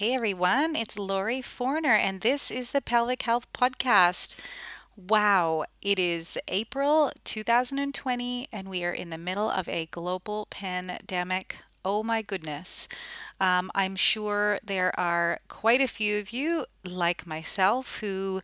Hey everyone, it's Lori Forner, and this is the Pelvic Health Podcast. Wow, it is April 2020, and we are in the middle of a global pandemic. Oh my goodness. Um, I'm sure there are quite a few of you, like myself, who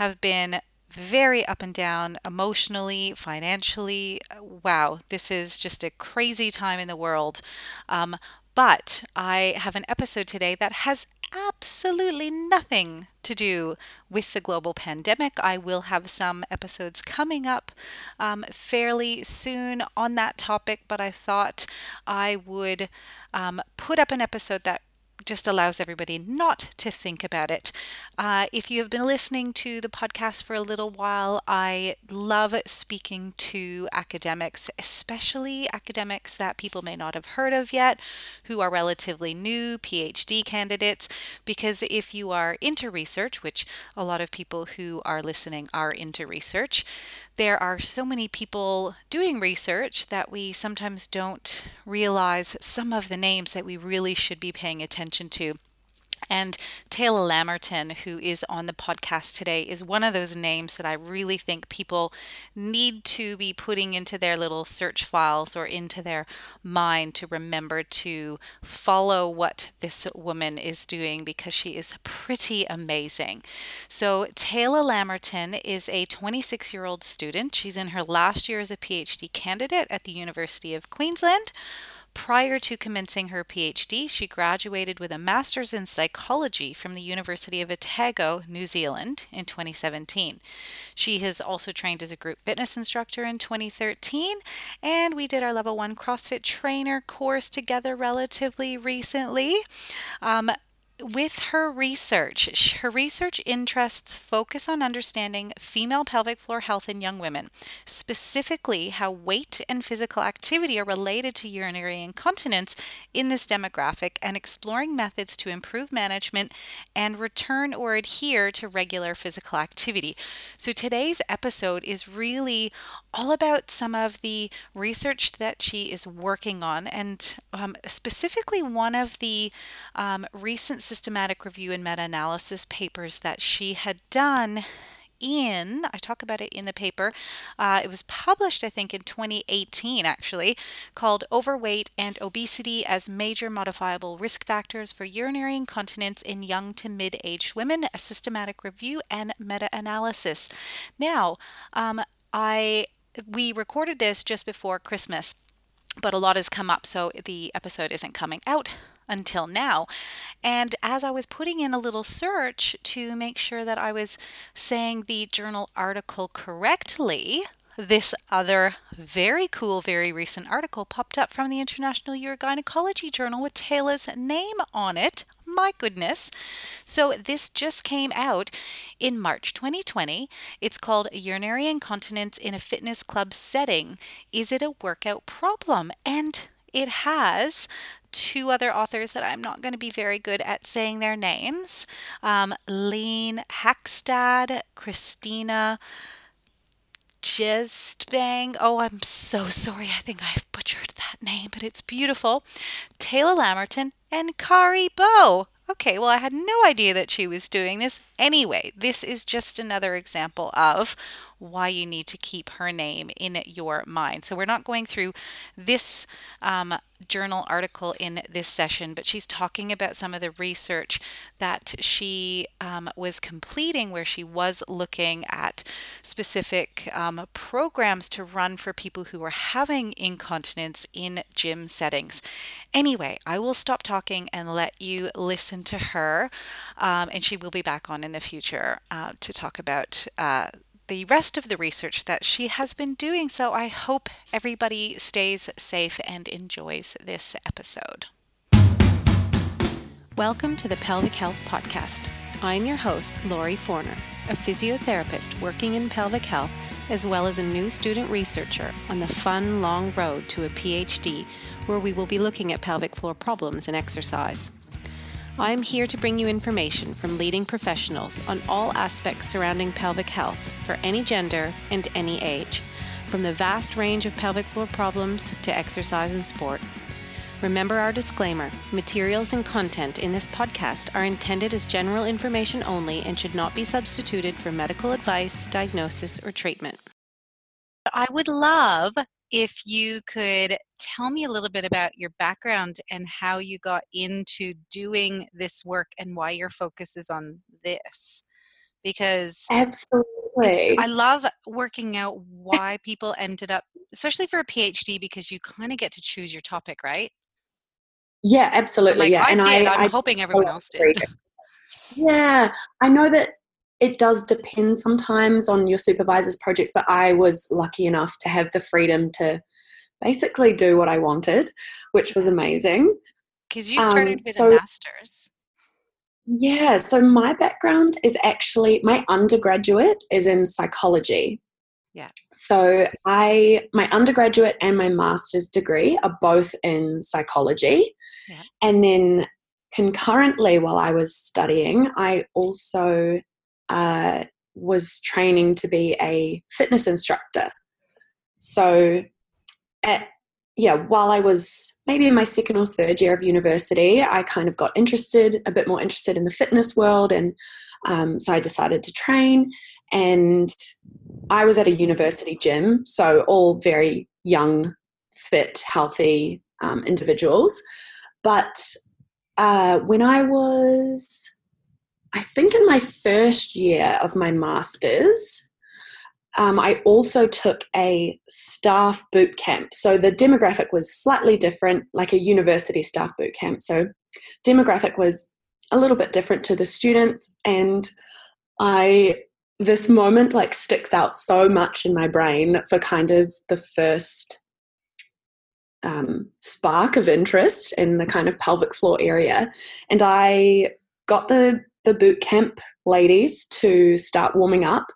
have been very up and down emotionally, financially. Wow, this is just a crazy time in the world. Um, but I have an episode today that has absolutely nothing to do with the global pandemic. I will have some episodes coming up um, fairly soon on that topic, but I thought I would um, put up an episode that just allows everybody not to think about it. Uh, if you have been listening to the podcast for a little while, I love speaking to academics, especially academics that people may not have heard of yet, who are relatively new, PhD candidates, because if you are into research, which a lot of people who are listening are into research, there are so many people doing research that we sometimes don't realize some of the names that we really should be paying attention to. And Tayla Lamerton, who is on the podcast today, is one of those names that I really think people need to be putting into their little search files or into their mind to remember to follow what this woman is doing because she is pretty amazing. So, Tayla Lamerton is a 26 year old student. She's in her last year as a PhD candidate at the University of Queensland. Prior to commencing her PhD, she graduated with a master's in psychology from the University of Otago, New Zealand, in 2017. She has also trained as a group fitness instructor in 2013, and we did our level one CrossFit trainer course together relatively recently. Um, with her research, her research interests focus on understanding female pelvic floor health in young women, specifically how weight and physical activity are related to urinary incontinence in this demographic, and exploring methods to improve management and return or adhere to regular physical activity. So, today's episode is really all about some of the research that she is working on, and um, specifically one of the um, recent systematic review and meta analysis papers that she had done in, I talk about it in the paper. Uh, it was published, I think, in 2018, actually, called Overweight and Obesity as Major Modifiable Risk Factors for Urinary Incontinence in Young to Mid Aged Women, a systematic review and meta analysis. Now, um, I we recorded this just before Christmas, but a lot has come up, so the episode isn't coming out until now. And as I was putting in a little search to make sure that I was saying the journal article correctly, this other very cool, very recent article popped up from the International Urogynecology Journal with Tayla's name on it. My goodness. So, this just came out in March 2020. It's called Urinary Incontinence in a Fitness Club Setting. Is it a workout problem? And it has two other authors that I'm not going to be very good at saying their names um, Lean Haakstad, Christina Bang. Oh, I'm so sorry. I think I've butchered that name, but it's beautiful. Tayla Lamerton and Kari Bø. Okay, well, I had no idea that she was doing this. Anyway, this is just another example of why you need to keep her name in your mind. So, we're not going through this um, journal article in this session, but she's talking about some of the research that she um, was completing where she was looking at specific um, programs to run for people who are having incontinence in gym settings. Anyway, I will stop talking and let you listen to her, um, and she will be back on in the future uh, to talk about uh, the rest of the research that she has been doing. So I hope everybody stays safe and enjoys this episode. Welcome to the Pelvic Health Podcast. I'm your host, Lori Forner, a physiotherapist working in pelvic health, as well as a new student researcher on the fun, long road to a PhD, where we will be looking at pelvic floor problems and exercise. I am here to bring you information from leading professionals on all aspects surrounding pelvic health for any gender and any age, from the vast range of pelvic floor problems to exercise and sport. Remember our disclaimer materials and content in this podcast are intended as general information only and should not be substituted for medical advice, diagnosis, or treatment. I would love if you could tell me a little bit about your background and how you got into doing this work and why your focus is on this. Because absolutely, I love working out why people ended up, especially for a PhD, because you kind of get to choose your topic, right? Yeah, absolutely. Like, yeah, I and did. I, I'm I hoping oh, everyone else did. Yeah, I know that it does depend sometimes on your supervisor's projects, but I was lucky enough to have the freedom to basically do what I wanted, which was amazing. Because you started um, with so, a master's. Yeah, so my background is actually my undergraduate is in psychology. Yeah. So I my undergraduate and my master's degree are both in psychology. Yeah. And then concurrently while I was studying, I also uh, was training to be a fitness instructor. So, at, yeah, while I was maybe in my second or third year of university, I kind of got interested, a bit more interested in the fitness world. And um, so I decided to train. And I was at a university gym, so all very young, fit, healthy um, individuals. But uh, when I was I think in my first year of my master's, um, I also took a staff boot camp. So the demographic was slightly different, like a university staff boot camp. So demographic was a little bit different to the students, and I this moment like sticks out so much in my brain for kind of the first um, spark of interest in the kind of pelvic floor area, and I got the the boot camp ladies to start warming up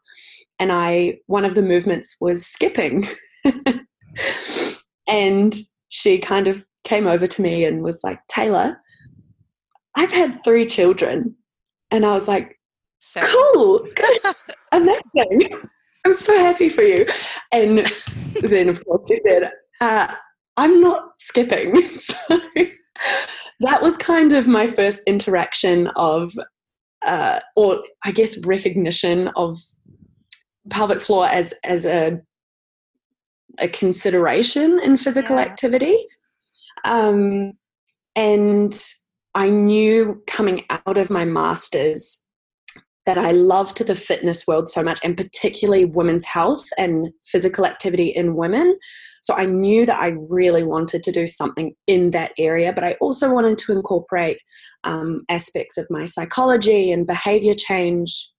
and I one of the movements was skipping. and she kind of came over to me and was like, "Tayla, I've had 3 children." And I was like, so. "Cool. Good. Amazing. I'm so happy for you." And then of course she said, uh, "I'm not skipping." So that was kind of my first interaction of uh, or I guess recognition of pelvic floor as as a a consideration in physical yeah. activity. Um, and I knew coming out of my masters that I loved the fitness world so much, and particularly women's health and physical activity in women. So I knew that I really wanted to do something in that area, but I also wanted to incorporate um, aspects of my psychology and behavior change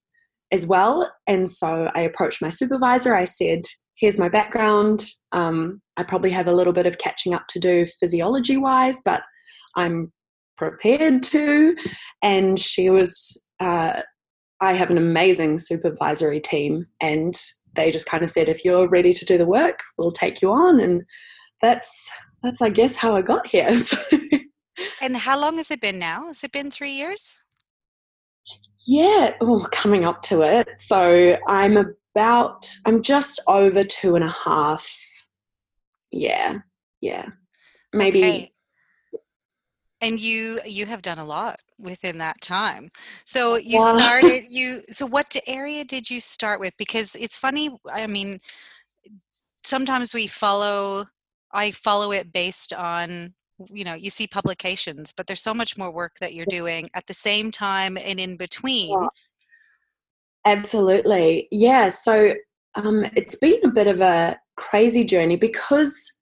as well. And so I approached my supervisor. I said, Here's my background. Um, I probably have a little bit of catching up to do physiology wise, but I'm prepared to. And she was, uh, I have an amazing supervisory team, and they just kind of said, if you're ready to do the work, we'll take you on. And that's that's I guess how I got here. And how long has it been now? Has it been three years? Yeah, oh, coming up to it. So I'm about I'm just over two and a half. Yeah, yeah, maybe. Okay. And you you have done a lot within that time. So you wow. started you so what area did you start with because it's funny I mean sometimes we follow I follow it based on you know you see publications but there's so much more work that you're doing at the same time and in between. Yeah. Absolutely. Yeah, so um it's been a bit of a crazy journey because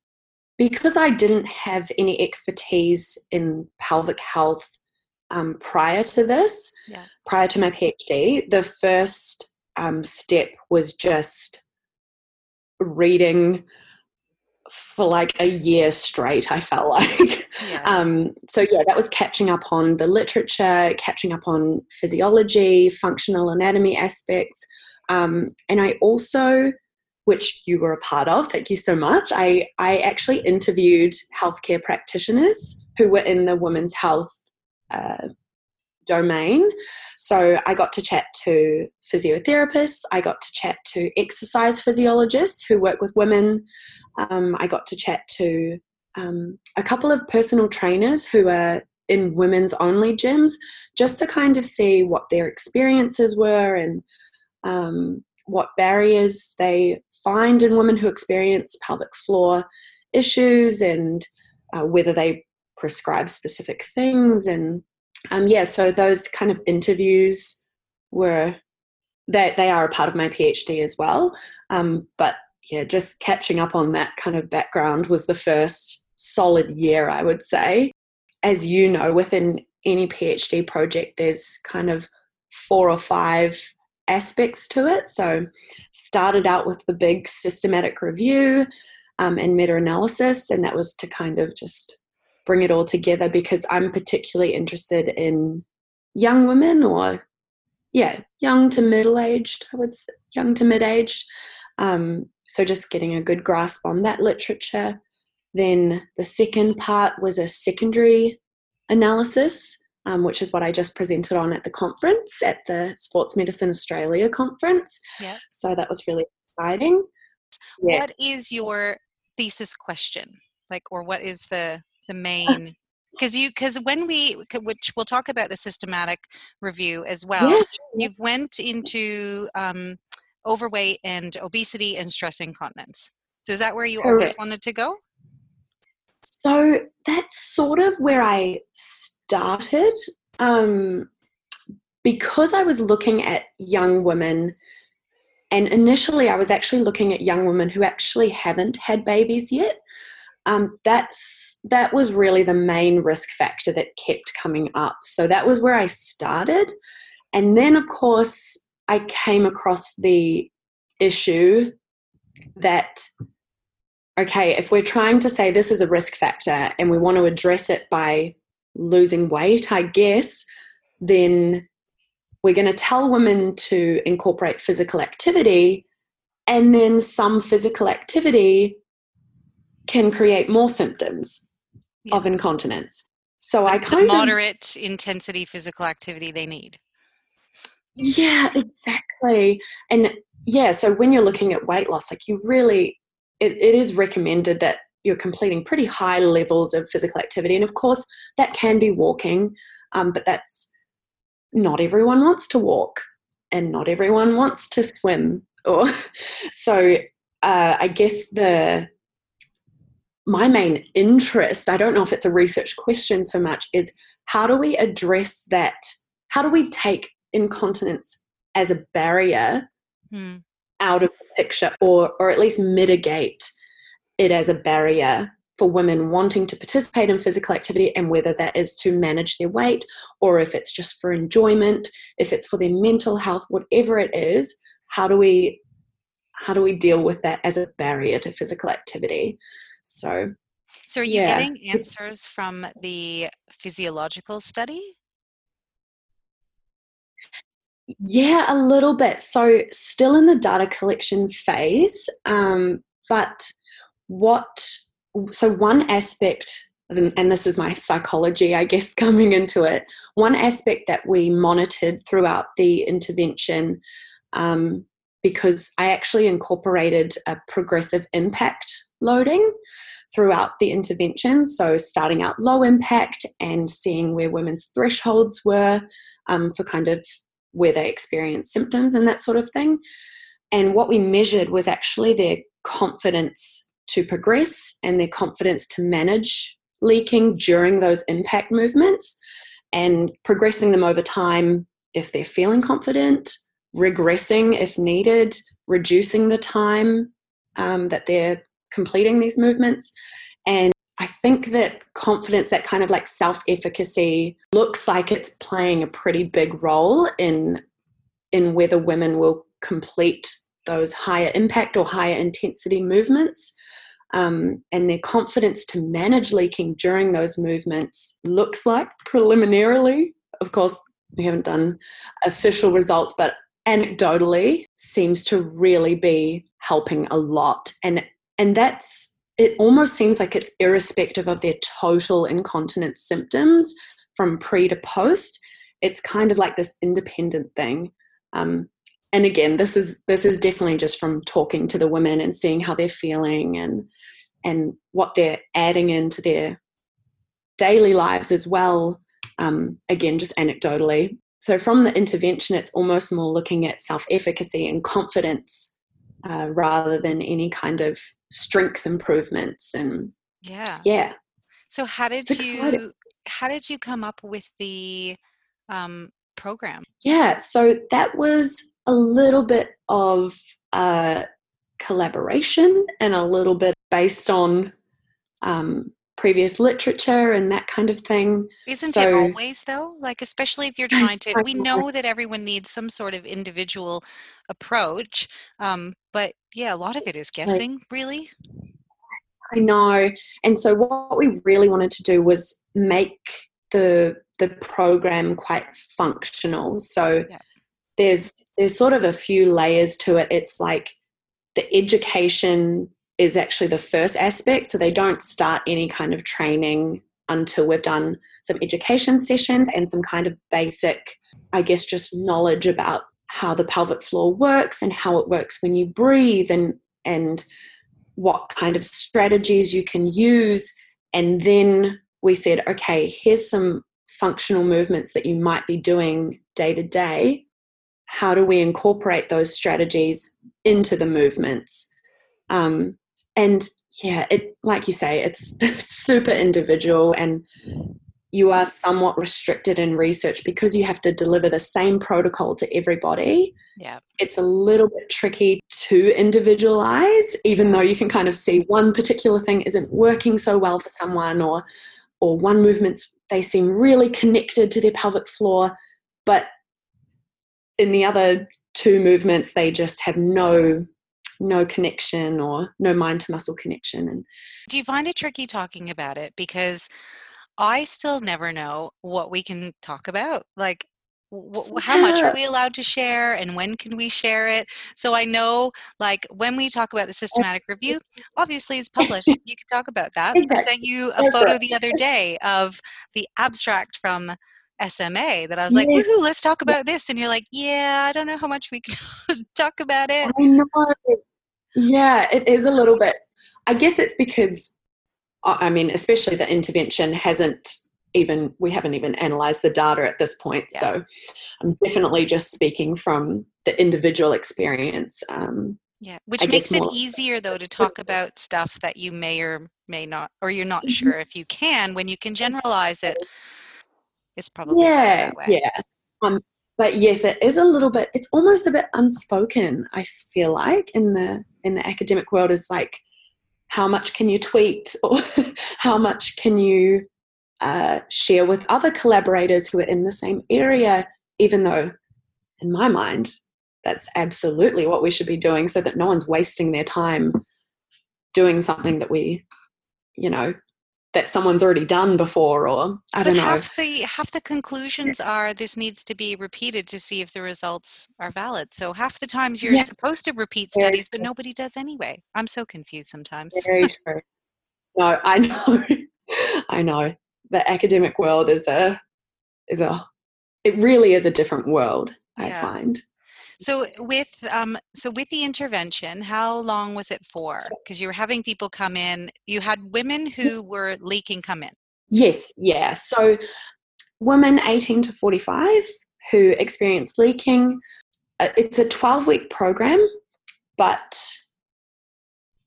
because I didn't have any expertise in pelvic health um, prior to this, yeah. prior to my PhD, the first um, step was just reading for like a year straight i felt like yeah. um, so yeah that was catching up on the literature catching up on physiology functional anatomy aspects um, and i also which you were a part of thank you so much i i actually interviewed healthcare practitioners who were in the women's health uh, domain. So I got to chat to physiotherapists, I got to chat to exercise physiologists who work with women, um, I got to chat to um, a couple of personal trainers who are in women's only gyms just to kind of see what their experiences were and um, what barriers they find in women who experience pelvic floor issues and uh, whether they prescribe specific things and um, yeah so those kind of interviews were they, they are a part of my phd as well. Um, but yeah just catching up on that kind of background was the first solid year i would say. As you know within any phd project there's kind of four or five aspects to it. So started out with the big systematic review um, and meta-analysis and that was to kind of just bring it all together because I'm particularly interested in young women or yeah, young to middle aged, I would say, young to mid aged. Um, so just getting a good grasp on that literature. Then the second part was a secondary analysis, um, which is what I just presented on at the conference, at the Sports Medicine Australia conference. Yeah. So that was really exciting. Yeah. What is your thesis question? Like, or what is the the main because you because when we which we'll talk about the systematic review as well yeah. you've went into um, overweight and obesity and stress incontinence so is that where you Correct. always wanted to go so that's sort of where i started um, because i was looking at young women and initially i was actually looking at young women who actually haven't had babies yet um, that's that was really the main risk factor that kept coming up. So that was where I started, and then of course I came across the issue that okay, if we're trying to say this is a risk factor and we want to address it by losing weight, I guess, then we're going to tell women to incorporate physical activity, and then some physical activity can create more symptoms yeah. of incontinence. So I kind the moderate of, intensity physical activity they need. Yeah, exactly. And yeah, so when you're looking at weight loss, like you really, it, it is recommended that you're completing pretty high levels of physical activity. And of course, that can be walking, um, but that's not everyone wants to walk and not everyone wants to swim. Or so uh, I guess the my main interest, I don't know if it's a research question so much, is how do we address that? How do we take incontinence as a barrier hmm. out of the picture or, or at least mitigate it as a barrier for women wanting to participate in physical activity and whether that is to manage their weight or if it's just for enjoyment, if it's for their mental health, whatever it is, how do we how do we deal with that as a barrier to physical activity? So, so are you yeah. getting answers from the physiological study? Yeah, a little bit. So, still in the data collection phase, um, but what so one aspect and this is my psychology, I guess, coming into it. One aspect that we monitored throughout the intervention, um, because I actually incorporated a progressive impact loading throughout the intervention. So, starting out low impact and seeing where women's thresholds were um, for kind of where they experience symptoms and that sort of thing. And what we measured was actually their confidence to progress and their confidence to manage leaking during those impact movements and progressing them over time if they're feeling confident, regressing if needed, reducing the time um, that they're completing these movements. And I think that confidence, that kind of like self efficacy, looks like it's playing a pretty big role in, in whether women will complete those higher impact or higher intensity movements. Um, and their confidence to manage leaking during those movements looks like preliminarily, of course, we haven't done official results, but anecdotally seems to really be helping a lot. And and that's it almost seems like it's irrespective of their total incontinence symptoms from pre to post it's kind of like this independent thing um, and again this is this is definitely just from talking to the women and seeing how they're feeling and and what they're adding into their daily lives as well. Um, again, just anecdotally. So, from the intervention, it's almost more looking at self efficacy and confidence uh, rather than any kind of strength improvements. And yeah, yeah. So, how did you how did you come up with the um, program? Yeah, so that was a little bit of uh, collaboration and a little bit based on um, previous literature and that kind of thing. Isn't so, it always though? Like especially if you're trying to we know that everyone needs some sort of individual approach. Um, but yeah, a lot of it is guessing, really. I know. And so what we really wanted to do was make the the program quite functional. So yeah. there's there's sort of a few layers to it. It's like the education is actually the first aspect. So they don't start any kind of training until we've done some education sessions and some kind of basic, I guess, just knowledge about how the pelvic floor works and how it works when you breathe and and what kind of strategies you can use. And then we said, okay, here's some functional movements that you might be doing day to day. How do we incorporate those strategies into the movements? Um, and yeah, it like you say, it's, it's super individual and you are somewhat restricted in research because you have to deliver the same protocol to everybody. Yeah. It's a little bit tricky to individualize, even though you can kind of see one particular thing isn't working so well for someone or or one movement's they seem really connected to their pelvic floor, but in the other two movements they just have no no connection or no mind to muscle connection and do you find it tricky talking about it because I still never know what we can talk about. Like, how much are we allowed to share and when can we share it? So I know, like, when we talk about the systematic review, obviously it's published. You can talk about that. Exactly. I sent you a photo the other day of the abstract from SMA that I was like, woohoo, let's talk about this. And you're like, yeah, I don't know how much we can talk about it. I know. Yeah, it is a little bit. I guess it's because I mean, especially the intervention hasn't even, we haven't even analyzed the data at this point. Yeah. So I'm definitely just speaking from the individual experience. Um, yeah, which I makes it easier though to talk about stuff that you may or may not, or you're not mm-hmm. sure if you can. When you can generalize it, it's probably yeah, yeah. Um, but yes, it is a little bit. It's almost a bit unspoken. I feel like in the in the academic world is like how much can you tweet or how much can you uh, share with other collaborators who are in the same area, even though, in my mind, that's absolutely what we should be doing so that no one's wasting their time doing something that we, you know, that someone's already done before or I don't but know. Half the half the conclusions are this needs to be repeated to see if the results are valid. So half the times you're yeah. supposed to repeat Very studies, true. but nobody does anyway. I'm so confused sometimes. Very true. No, I know. I know. The academic world is a is a it really is a different world, I yeah. find. So with um, so with the intervention, how long was it for? Because you were having people come in. You had women who were leaking come in. Yes, yeah. So women 18 to 45 who experience leaking. Uh, it's a 12 week program, but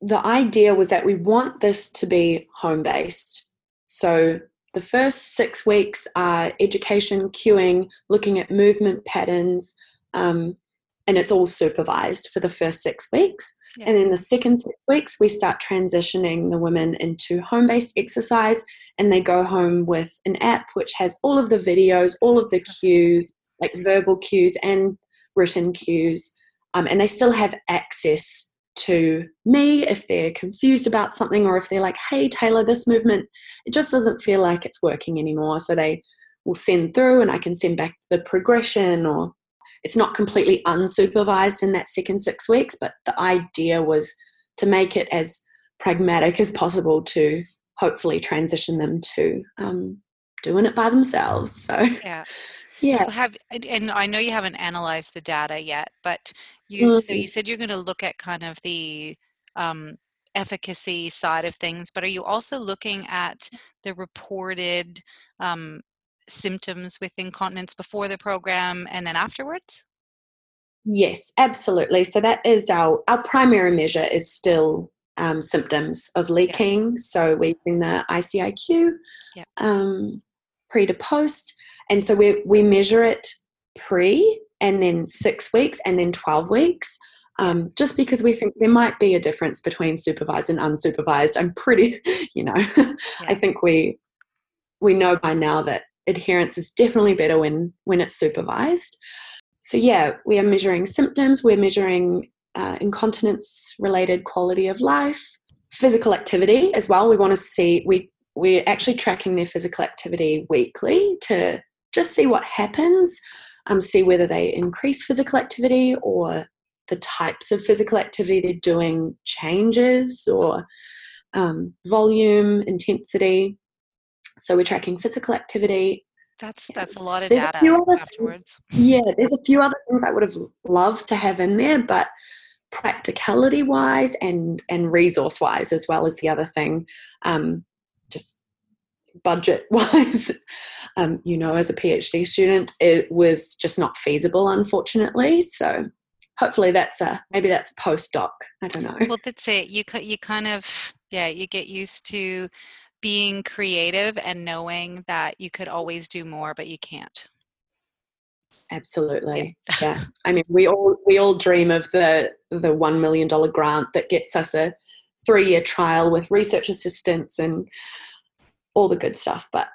the idea was that we want this to be home based. So the first six weeks are education, cueing, looking at movement patterns, um, and it's all supervised for the first six weeks. Yeah. And then the second six weeks, we start transitioning the women into home based exercise, and they go home with an app which has all of the videos, all of the cues, like verbal cues and written cues. Um, and they still have access to me if they're confused about something or if they're like, hey, Tayla, this movement, it just doesn't feel like it's working anymore. So they will send through, and I can send back the progression or it's not completely unsupervised in that second six weeks, but the idea was to make it as pragmatic as possible to hopefully transition them to um, doing it by themselves. So yeah. Yeah. So have and I know you haven't analyzed the data yet, but you mm-hmm. so you said you're going to look at kind of the um, efficacy side of things, but are you also looking at the reported um, symptoms with incontinence before the program and then afterwards? Yes, absolutely. So that is our our primary measure is still um, symptoms of leaking. Yeah. So we're using the ICIQ yeah. um, pre to post, and so we we measure it pre and then six weeks and then twelve weeks. Um, just because we think there might be a difference between supervised and unsupervised. I'm pretty, you know, yeah. I think we we know by now that adherence is definitely better when when it's supervised. So yeah, we are measuring symptoms. We're measuring uh, incontinence related quality of life, physical activity as well. We want to see we we're actually tracking their physical activity weekly to just see what happens, um, see whether they increase physical activity or the types of physical activity they're doing changes or um, volume, intensity. So we're tracking physical activity. That's that's a lot of there's data afterwards. Things, yeah, there's a few other things I would have loved to have in there, but practicality wise and and resource wise as well as the other thing, um, just budget wise, um, you know, as a PhD student, it was just not feasible, unfortunately. So hopefully that's a maybe that's a postdoc. I don't know. Well, that's it. You you kind of yeah, you get used to being creative and knowing that you could always do more, but you can't. Absolutely. Yeah. yeah. I mean, we all we all dream of the the one million dollar grant that gets us a three year trial with research assistants and all the good stuff. But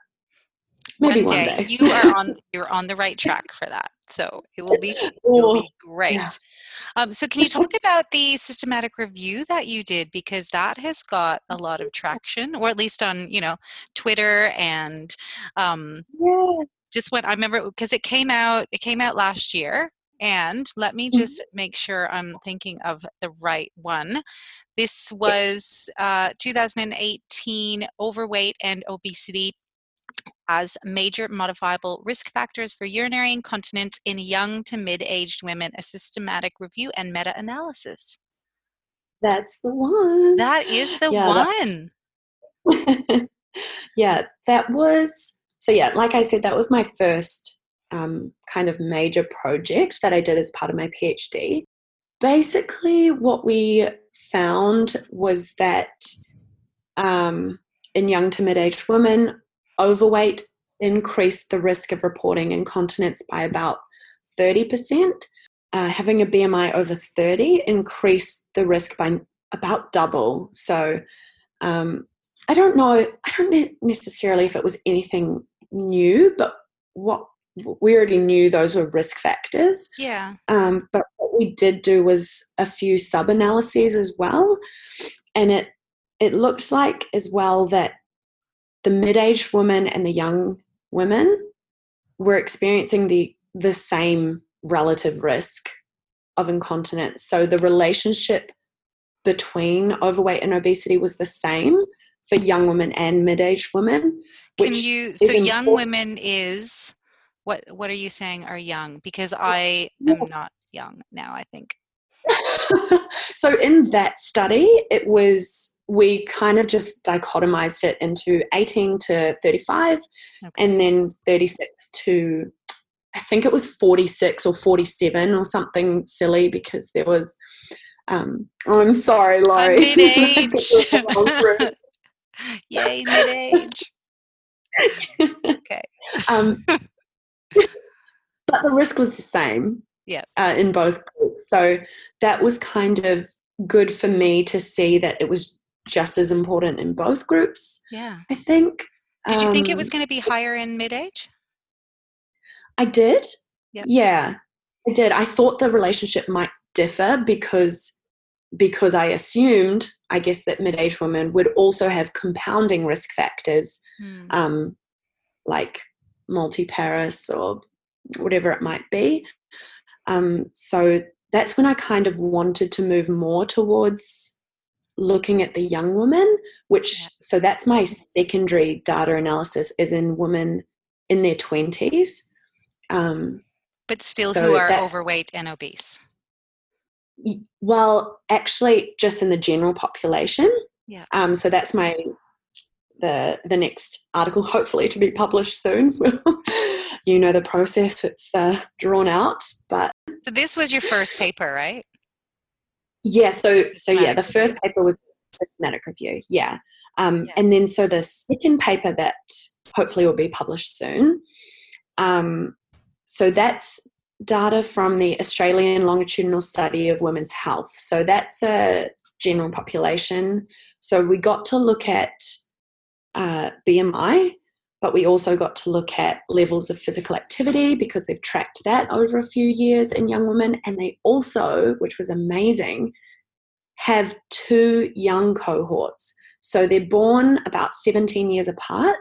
maybe one day, one day. you are on you're on the right track for that. So it will be it will be great. Yeah. Um, so can you talk about the systematic review that you did because that has got a lot of traction, or at least on you know Twitter and um, yeah. just what I remember because it came out it came out last year. And let me mm-hmm. just make sure I'm thinking of the right one. This was uh, 2018 overweight and obesity as major modifiable risk factors for urinary incontinence in young to mid aged women, a systematic review and meta analysis. That's the one. That is the yeah, one. That, yeah, that was so. Yeah, like I said, that was my first um, kind of major project that I did as part of my PhD. Basically, what we found was that um, in young to mid aged women, overweight increased the risk of reporting incontinence by about 30%. Uh, having a BMI over 30 increased the risk by about double. So um, I don't know, I don't necessarily if it was anything new, but what we already knew those were risk factors. Yeah. Um, but what we did do was a few sub analyses as well. And it it looked like as well that the mid-aged women and the young women were experiencing the the same relative risk of incontinence. So the relationship between overweight and obesity was the same for young women and mid-aged women. Can you so young women is what what are you saying are young? Because I am not young now, I think. so in that study, it was we kind of just dichotomized it into 18 to 35 okay. and then 36 to I think it was 46 or 47 or something silly because there was um, oh, I'm sorry, Lori. Mid-age. Yay, mid-age. okay. Um, but the risk was the same. Yeah. Uh, in both groups. So that was kind of good for me to see that it was just as important in both groups. Yeah. I think. Did you um, think it was um, going to be higher in mid age? I did. Yep. Yeah. I did. I thought the relationship might differ because because I assumed, I guess, that mid-aged women would also have compounding risk factors, hmm. um, like multiparous or whatever it might be. Um, so that's when I kind of wanted to move more towards looking at the young women, which yeah. so that's my secondary data analysis is in women in their twenties. Um, but still so who are overweight and obese. well, actually, just in the general population. Yeah. Um, so that's my the the next article, hopefully to be published soon. you know the process; it's uh, drawn out. But so this was your first paper, right? Yeah. So so yeah, the first paper was systematic review. Yeah. Um, yeah. And then so the second paper that hopefully will be published soon. Um, so that's data from the Australian longitudinal study of women's health. So that's a general population. So we got to look at uh, BMI, but we also got to look at levels of physical activity because they've tracked that over a few years in young women. And they also, which was amazing, have two young cohorts. So they're born about 17 years apart,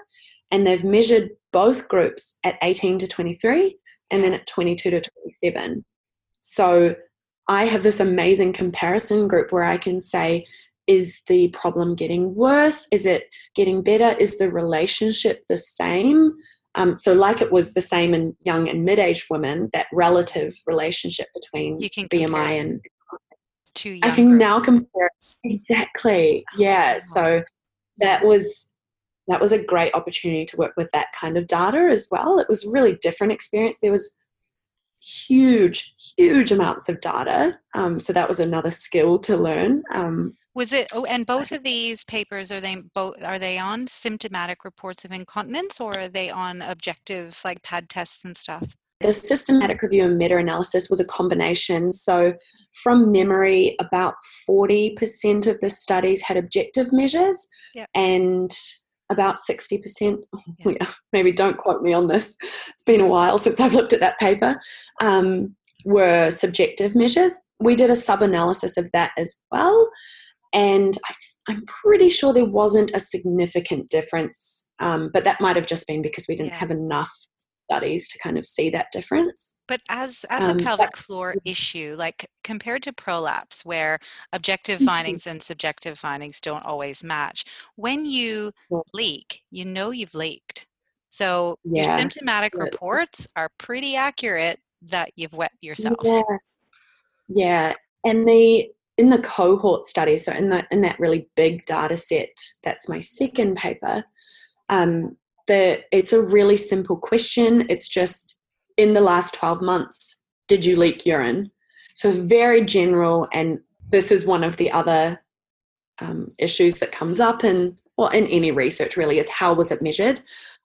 and they've measured both groups at 18 to 23 and then at 22 to 27. So I have this amazing comparison group where I can say, is the problem getting worse? Is it getting better? Is the relationship the same? Um, so, like it was the same in young and mid aged women, that relative relationship between you can BMI and two I can now compare exactly. Oh, yeah. So that was that was a great opportunity to work with that kind of data as well. It was really different experience. There was huge, huge amounts of data. Um, so that was another skill to learn. Um, was it? Oh, and both of these papers are they both are they on symptomatic reports of incontinence or are they on objective like pad tests and stuff? The systematic review and meta-analysis was a combination. So from memory, about 40% of the studies had objective measures yep. and about 60%, yeah. maybe don't quote me on this, it's been a while since I've looked at that paper, um, were subjective measures. We did a sub analysis of that as well, and I, am pretty sure there wasn't a significant difference, um, but that might have just been because we didn't yeah. have enough studies to kind of see that difference. But as as um, a pelvic but, floor issue, like compared to prolapse, where objective mm-hmm. findings and subjective findings don't always match, when you yeah. leak, you know you've leaked. So yeah. your symptomatic yeah. reports are pretty accurate that you've wet yourself. Yeah. Yeah. And the in the cohort study, so in that in that really big data set, that's my second paper. Um, the it's a really simple question. It's just in the last 12 months, did you leak urine? So it's very general, and this is one of the other um, issues that comes up in well in any research really is how was it measured.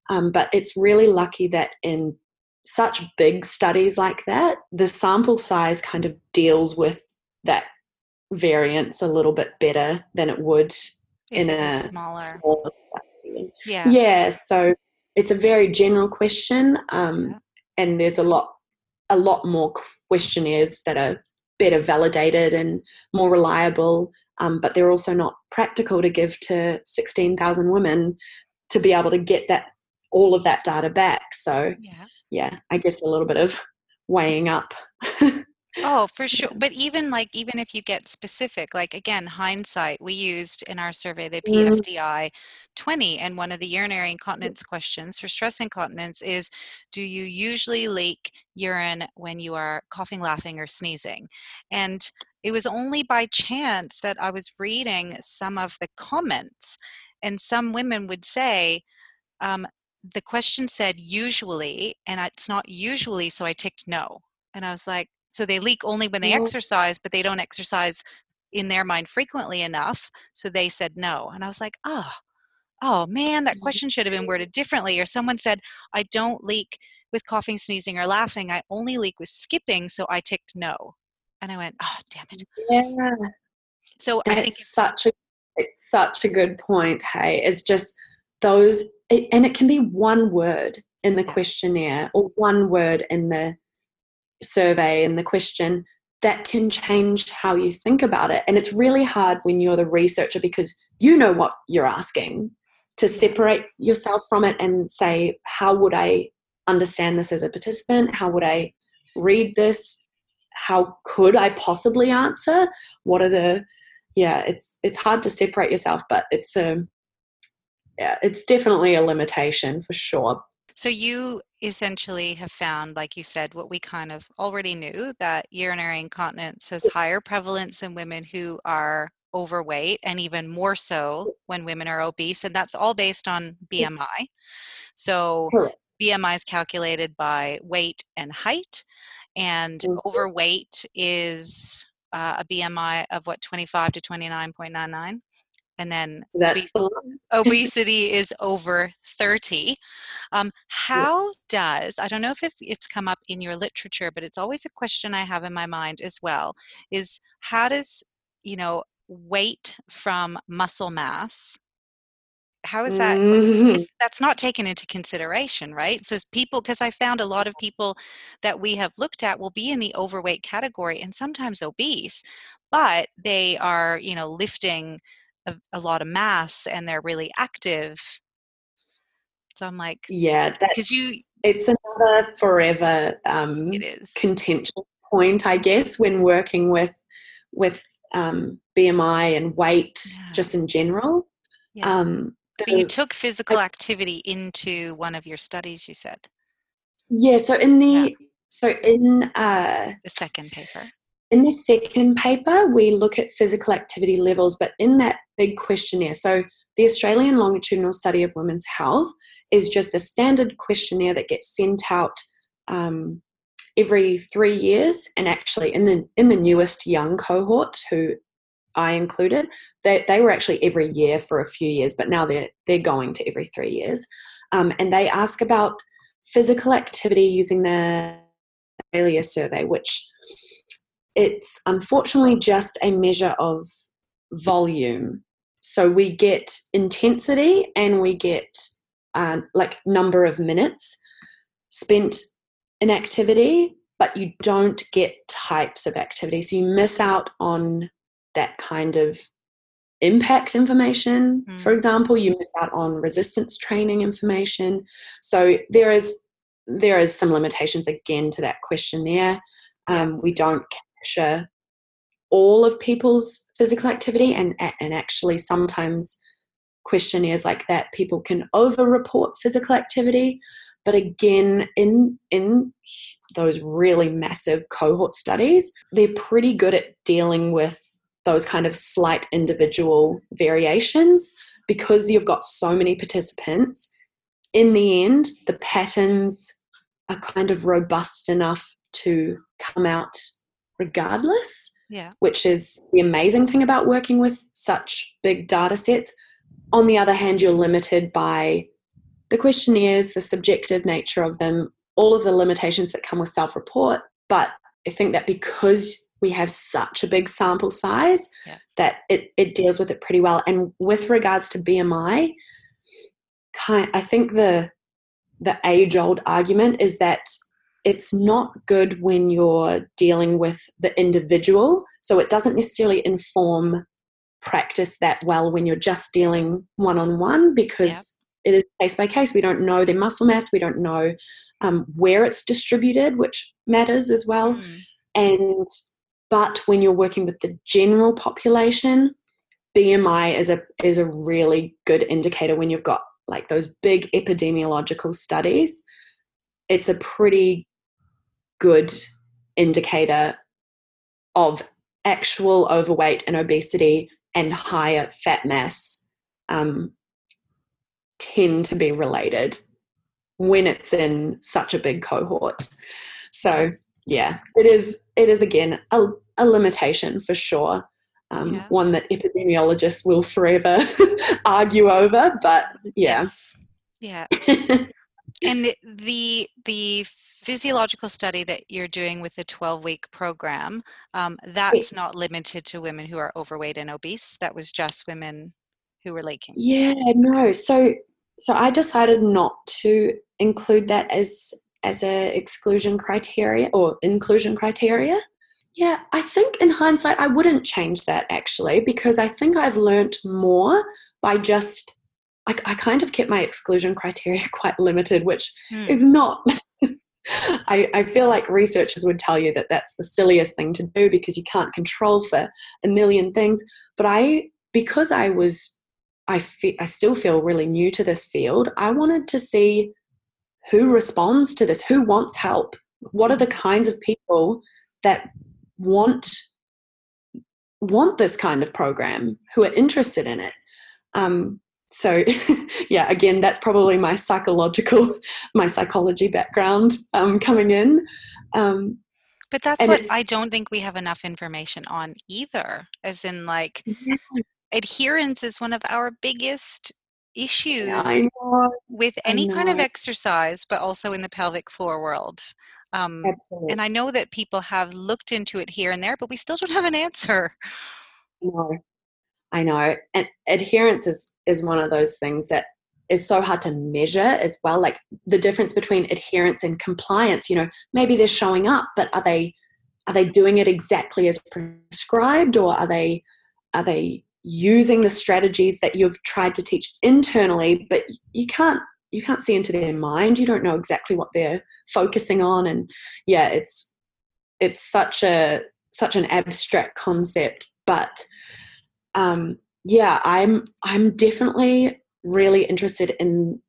Um, but it's really lucky that in such big studies like that, the sample size kind of deals with that variance a little bit better than it would if in a smaller. smaller yeah. Yeah. So it's a very general question, um, yeah. and there's a lot, a lot more questionnaires that are better validated and more reliable. Um, but they're also not practical to give to 16,000 women to be able to get that all of that data back. So yeah, yeah I guess a little bit of weighing up. Oh, for sure. But even like even if you get specific, like again, hindsight, we used in our survey the mm-hmm. PFDI 20 and one of the urinary incontinence questions for stress incontinence is do you usually leak urine when you are coughing, laughing or sneezing? And it was only by chance that I was reading some of the comments and some women would say um, the question said usually and it's not usually so I ticked no. And I was like, so they leak only when they exercise, but they don't exercise in their mind frequently enough. So they said no. And I was like, oh, oh man, that question should have been worded differently. Or someone said, I don't leak with coughing, sneezing, or laughing. I only leak with skipping. So I ticked no. And I went, oh, damn it. Yeah. So That's I think it's such a it's such a good point. Hey, it's just those, it, and it can be one word in the questionnaire or one word in the survey and the question that can change how you think about it. And it's really hard when you're the researcher because you know what you're asking to separate yourself from it and say, how would I understand this as a participant? How would I read this? How could I possibly answer? What are the yeah, it's it's hard to separate yourself, but it's a yeah, it's definitely a limitation for sure So you essentially have found, like you said, what we kind of already knew that urinary incontinence has higher prevalence in women who are overweight and even more so when women are obese. And that's all based on BMI. So BMI is calculated by weight and height. And mm-hmm. overweight is uh, a BMI of what, 25 to 29.99? And then obesity is over 30 um, how yeah. does i don't know if it's come up in your literature but it's always a question i have in my mind as well is how does you know weight from muscle mass how is that mm. that's not taken into consideration right so people because i found a lot of people that we have looked at will be in the overweight category and sometimes obese but they are you know lifting a, a lot of mass and they're really active. So I'm like, yeah, because you, it's another forever um, it is contentious point, I guess, when working with with um, BMI and weight yeah. just in general. Yeah. Um, the, but you took physical I, activity into one of your studies, you said. Yeah. So in the yeah. so in uh, the second paper. In this second paper, we look at physical activity levels, but in that big questionnaire, so the Australian Longitudinal Study of Women's Health is just a standard questionnaire that gets sent out um, every three years. And actually, in the in the newest young cohort, who I included, they, they were actually every year for a few years, but now they're they're going to every three years. Um, and they ask about physical activity using the failure survey, which it's unfortunately just a measure of volume. So we get intensity and we get uh, like number of minutes spent in activity, but you don't get types of activity. So you miss out on that kind of impact information. Mm. For example, you miss out on resistance training information. So there is there is some limitations again to that questionnaire. Um, we don't capture all of people's physical activity and and actually sometimes questionnaires like that people can over report physical activity. But again in in those really massive cohort studies they're pretty good at dealing with those kind of slight individual variations because you've got so many participants. In the end the patterns are kind of robust enough to come out regardless. Yeah. Which is the amazing thing about working with such big data sets. On the other hand, you're limited by the questionnaires, the subjective nature of them, all of the limitations that come with self report. But I think that because we have such a big sample size, yeah. that it, it deals with it pretty well. And with regards to BMI, kind, I think the the age old argument is that it's not good when you're dealing with the individual. So it doesn't necessarily inform practice that well when you're just dealing one on one because it is case by case. We don't know their muscle mass, we don't know um, where it's distributed, which matters as well. Mm. And but when you're working with the general population, BMI is a is a really good indicator when you've got like those big epidemiological studies. It's a pretty good indicator of actual overweight and obesity and higher fat mass um, tend to be related when it's in such a big cohort. So yeah, it is it is again a, a limitation for sure. Um, yeah. One that epidemiologists will forever argue over, but yeah, yes. yeah. and the the physiological study that you're doing with the 12 week program, um, that's not limited to women who are overweight and obese. That was just women who were leaking. Yeah, no. So, so I decided not to include that as as a exclusion criteria or inclusion criteria. Yeah, I think in hindsight I wouldn't change that actually because I think I've learnt more by just I, I kind of kept my exclusion criteria quite limited, which hmm. is not I, I, feel like researchers would tell you that that's the silliest thing to do because you can't control for a million things. But I, because I was, I, fe- I still feel really new to this field, I wanted to see who responds to this who wants help what are the kinds of people that want want this kind of program who are interested in it um, so yeah again that's probably my psychological my psychology background um, coming in. Um, but that's what i don't think we have enough information on either as in like yeah. adherence is one of our biggest issues yeah, with any kind of exercise but also in the pelvic floor world. Um, and i know that people have looked into it here and there but we still don't have an answer. No I know. And adherence is is one of those things that is so hard to measure as well. Like the difference between adherence and compliance, you know, maybe they're showing up, but are they are they doing it exactly as prescribed or are they are they using the strategies that you've tried to teach internally, but you can't you can't see into their mind. You don't know exactly what they're focusing on. And yeah, it's it's such a such an abstract concept, but um, yeah, I'm I'm definitely really interested in,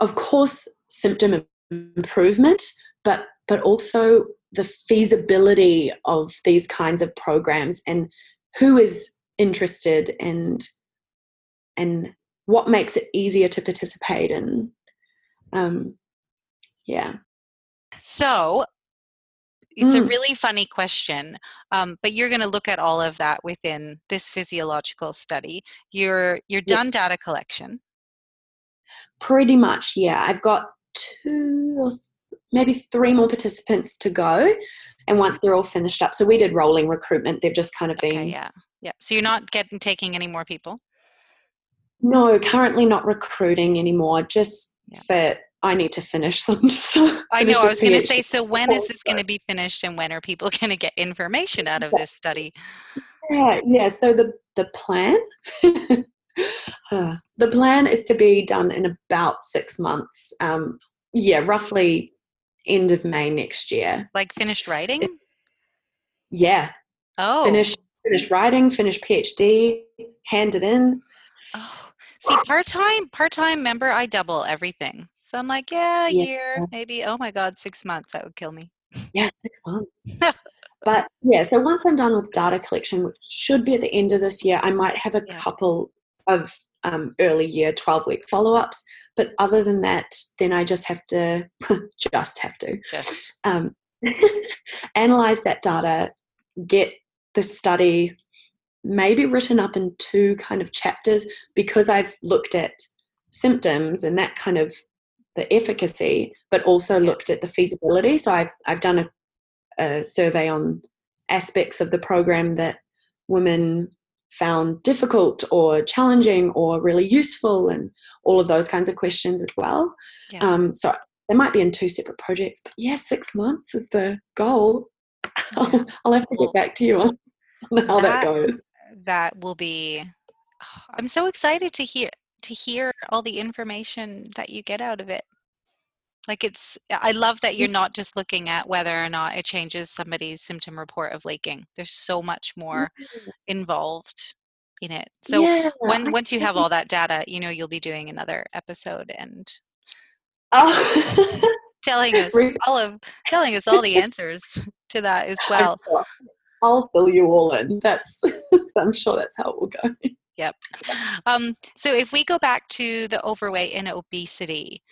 of course, symptom improvement, but but also the feasibility of these kinds of programs and who is interested and and what makes it easier to participate in. Um, yeah. So it's mm. a really funny question um, but you're going to look at all of that within this physiological study you're you're done yeah. data collection pretty much yeah i've got two or maybe three more participants to go and once they're all finished up so we did rolling recruitment they've just kind of been okay, yeah yeah so you're not getting taking any more people no currently not recruiting anymore just yeah. for I need to finish some. So I know. I was going to say. So when is this going to be finished, and when are people going to get information out of this study? Yeah, yeah. So the the plan, uh, the plan is to be done in about six months. Um, yeah, roughly end of May next year. Like finished writing. Yeah. Oh. Finish finish writing. Finish PhD. Hand it in. Oh. See, part time, part time member, I double everything. So I'm like, yeah, a yeah. year, maybe. Oh my God, six months. That would kill me. Yeah, six months. but yeah, so once I'm done with data collection, which should be at the end of this year, I might have a yeah. couple of um, early year 12 week follow ups. But other than that, then I just have to, just have to, just um, analyze that data, get the study maybe written up in two kind of chapters because I've looked at symptoms and that kind of the efficacy, but also looked at the feasibility. So I've I've done a, a survey on aspects of the program that women found difficult or challenging or really useful and all of those kinds of questions as well. Yeah. Um, so they might be in two separate projects, but yeah, six months is the goal. I'll, I'll have to get back to you on, on how that, that goes that will be ah, i'm so excited to hear to hear all the information that you get out of it like it's i love that you're not just looking at whether or not it changes somebody's symptom report of leaking there's so much more involved in it so yeah. when once you have all that data you know you'll be doing another episode and oh. telling us all of telling us all the answers to that as well I'll fill you all in. That's I'm sure that's how it will go. Yep. Um, so if we go back to the overweight and obesity,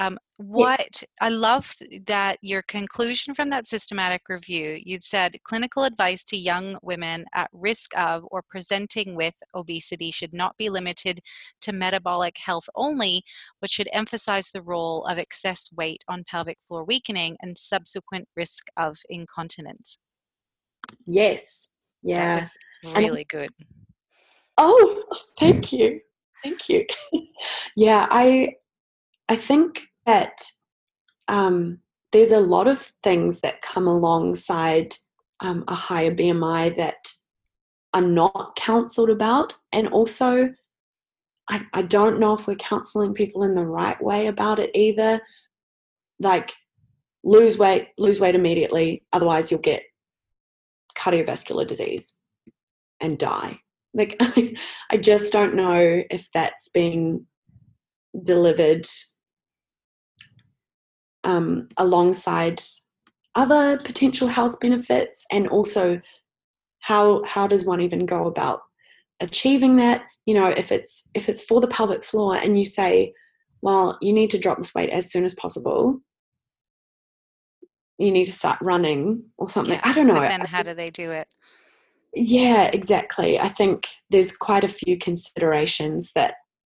um, what I love that your conclusion from that systematic review, you'd said clinical advice to young women at risk of or presenting with obesity should not be limited to metabolic health only, but should emphasize the role of excess weight on pelvic floor weakening and subsequent risk of incontinence. Yes. Yeah. Really and, good. Oh, thank you. Thank you. yeah, I I think that um, there's a lot of things that come alongside um, a higher BMI that are not counseled about. And also, I, I don't know if we're counseling people in the right way about it either. Like, lose weight, lose weight immediately, otherwise, you'll get cardiovascular disease and die. Like, I, I just don't know if that's being delivered um, alongside other potential health benefits and also how how does one even go about achieving that? You know if it's if it's for the pelvic floor and you say well you need to drop this weight as soon as possible you need to start running or something. I don't know. But then how do they do it yeah exactly. I think there's quite a few considerations that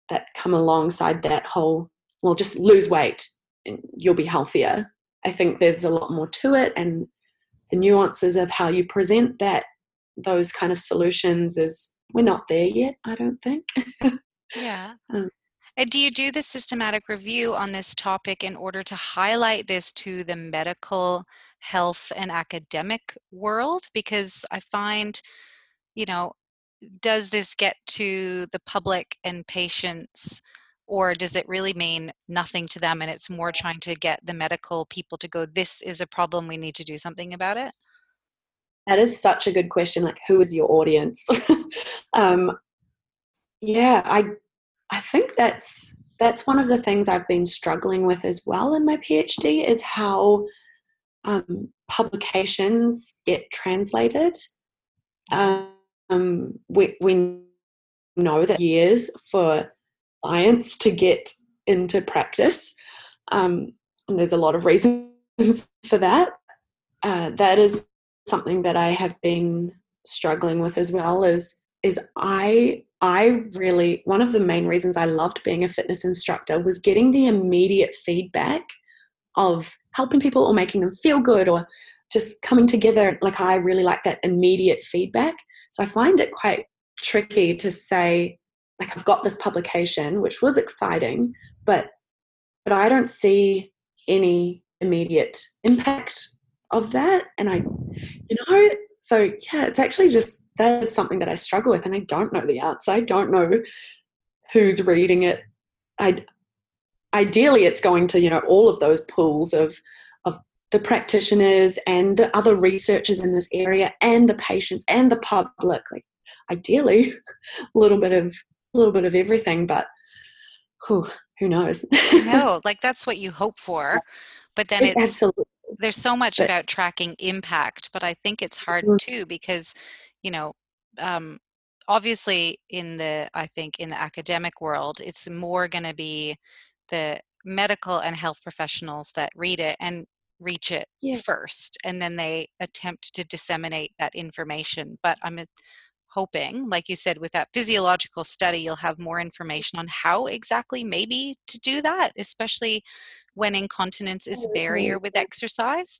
that come alongside that whole well just lose weight and you'll be healthier. I think there's a lot more to it and the nuances of how you present that those kind of solutions is we're not there yet i don't think. Yeah. Um, and do you do the systematic review on this topic in order to highlight this to the medical health and academic world? Because i find you know does this get to the public and patients or does it really mean nothing to them and it's more trying to get the medical people to go this is a problem. We need to do something about it that is such a good question. Like who is your audience? Um, yeah i i think that's that's one of the things i've been struggling with as well in my phd is how um, publications get translated. Um, we, we know that years for science to get into practice um, and there's a lot of reasons for that. Uh, that is something that I have been struggling with as well is is I I really one of the main reasons I loved being a fitness instructor was getting the immediate feedback of helping people or making them feel good or just coming together like I really like that immediate feedback. So I find it quite tricky to say like I've got this publication which was exciting but but I don't see any immediate impact of that and i you know so yeah it's actually just that is something that i struggle with and i don't know the answer. I don't know who's reading it. I ideally it's going to you know all of those pools of of the practitioners and the other researchers in this area and the patients and the public. Like ideally a little bit of a little bit of everything but who who knows? No like that's what you hope for but then it's absolutely there's so much but, about tracking impact but i think it's hard mm-hmm. too because you know um, obviously in the i think in the academic world it's more going to be the medical and health professionals that read it and reach it yeah. first and then they attempt to disseminate that information but i'm hoping like you said with that physiological study you'll have more information on how exactly maybe to do that especially when incontinence is a mm-hmm. barrier with exercise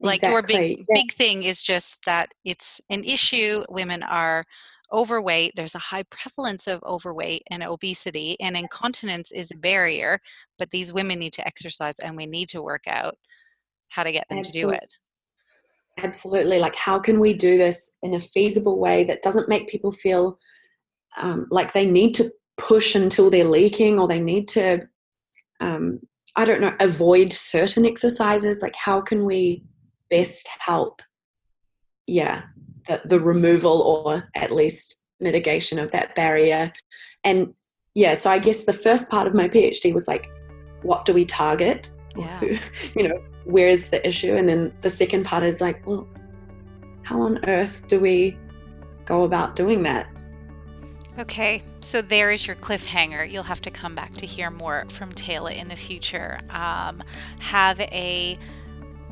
like exactly. your big big thing is just that it's an issue women are overweight there's a high prevalence of overweight and obesity and incontinence is a barrier but these women need to exercise and we need to work out how to get them Absolutely. to do it absolutely. Like how can we do this in a feasible way that doesn't make people feel um, like they need to push until they're leaking or they need to um, i don't know avoid certain exercises? Like how can we best help? Yeah the, the removal or at least mitigation of that barrier. And yeah so i guess the first part of my phd was like what do we target? Yeah. you know where's the issue? And then the second part is like well how on earth do we go about doing that? Okay so there is your cliffhanger. You'll have to come back to hear more from Tayla in the future. Um, have a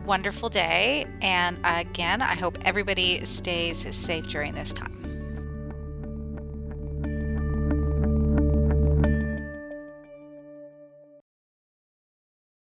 wonderful day. And again i hope everybody stays safe during this time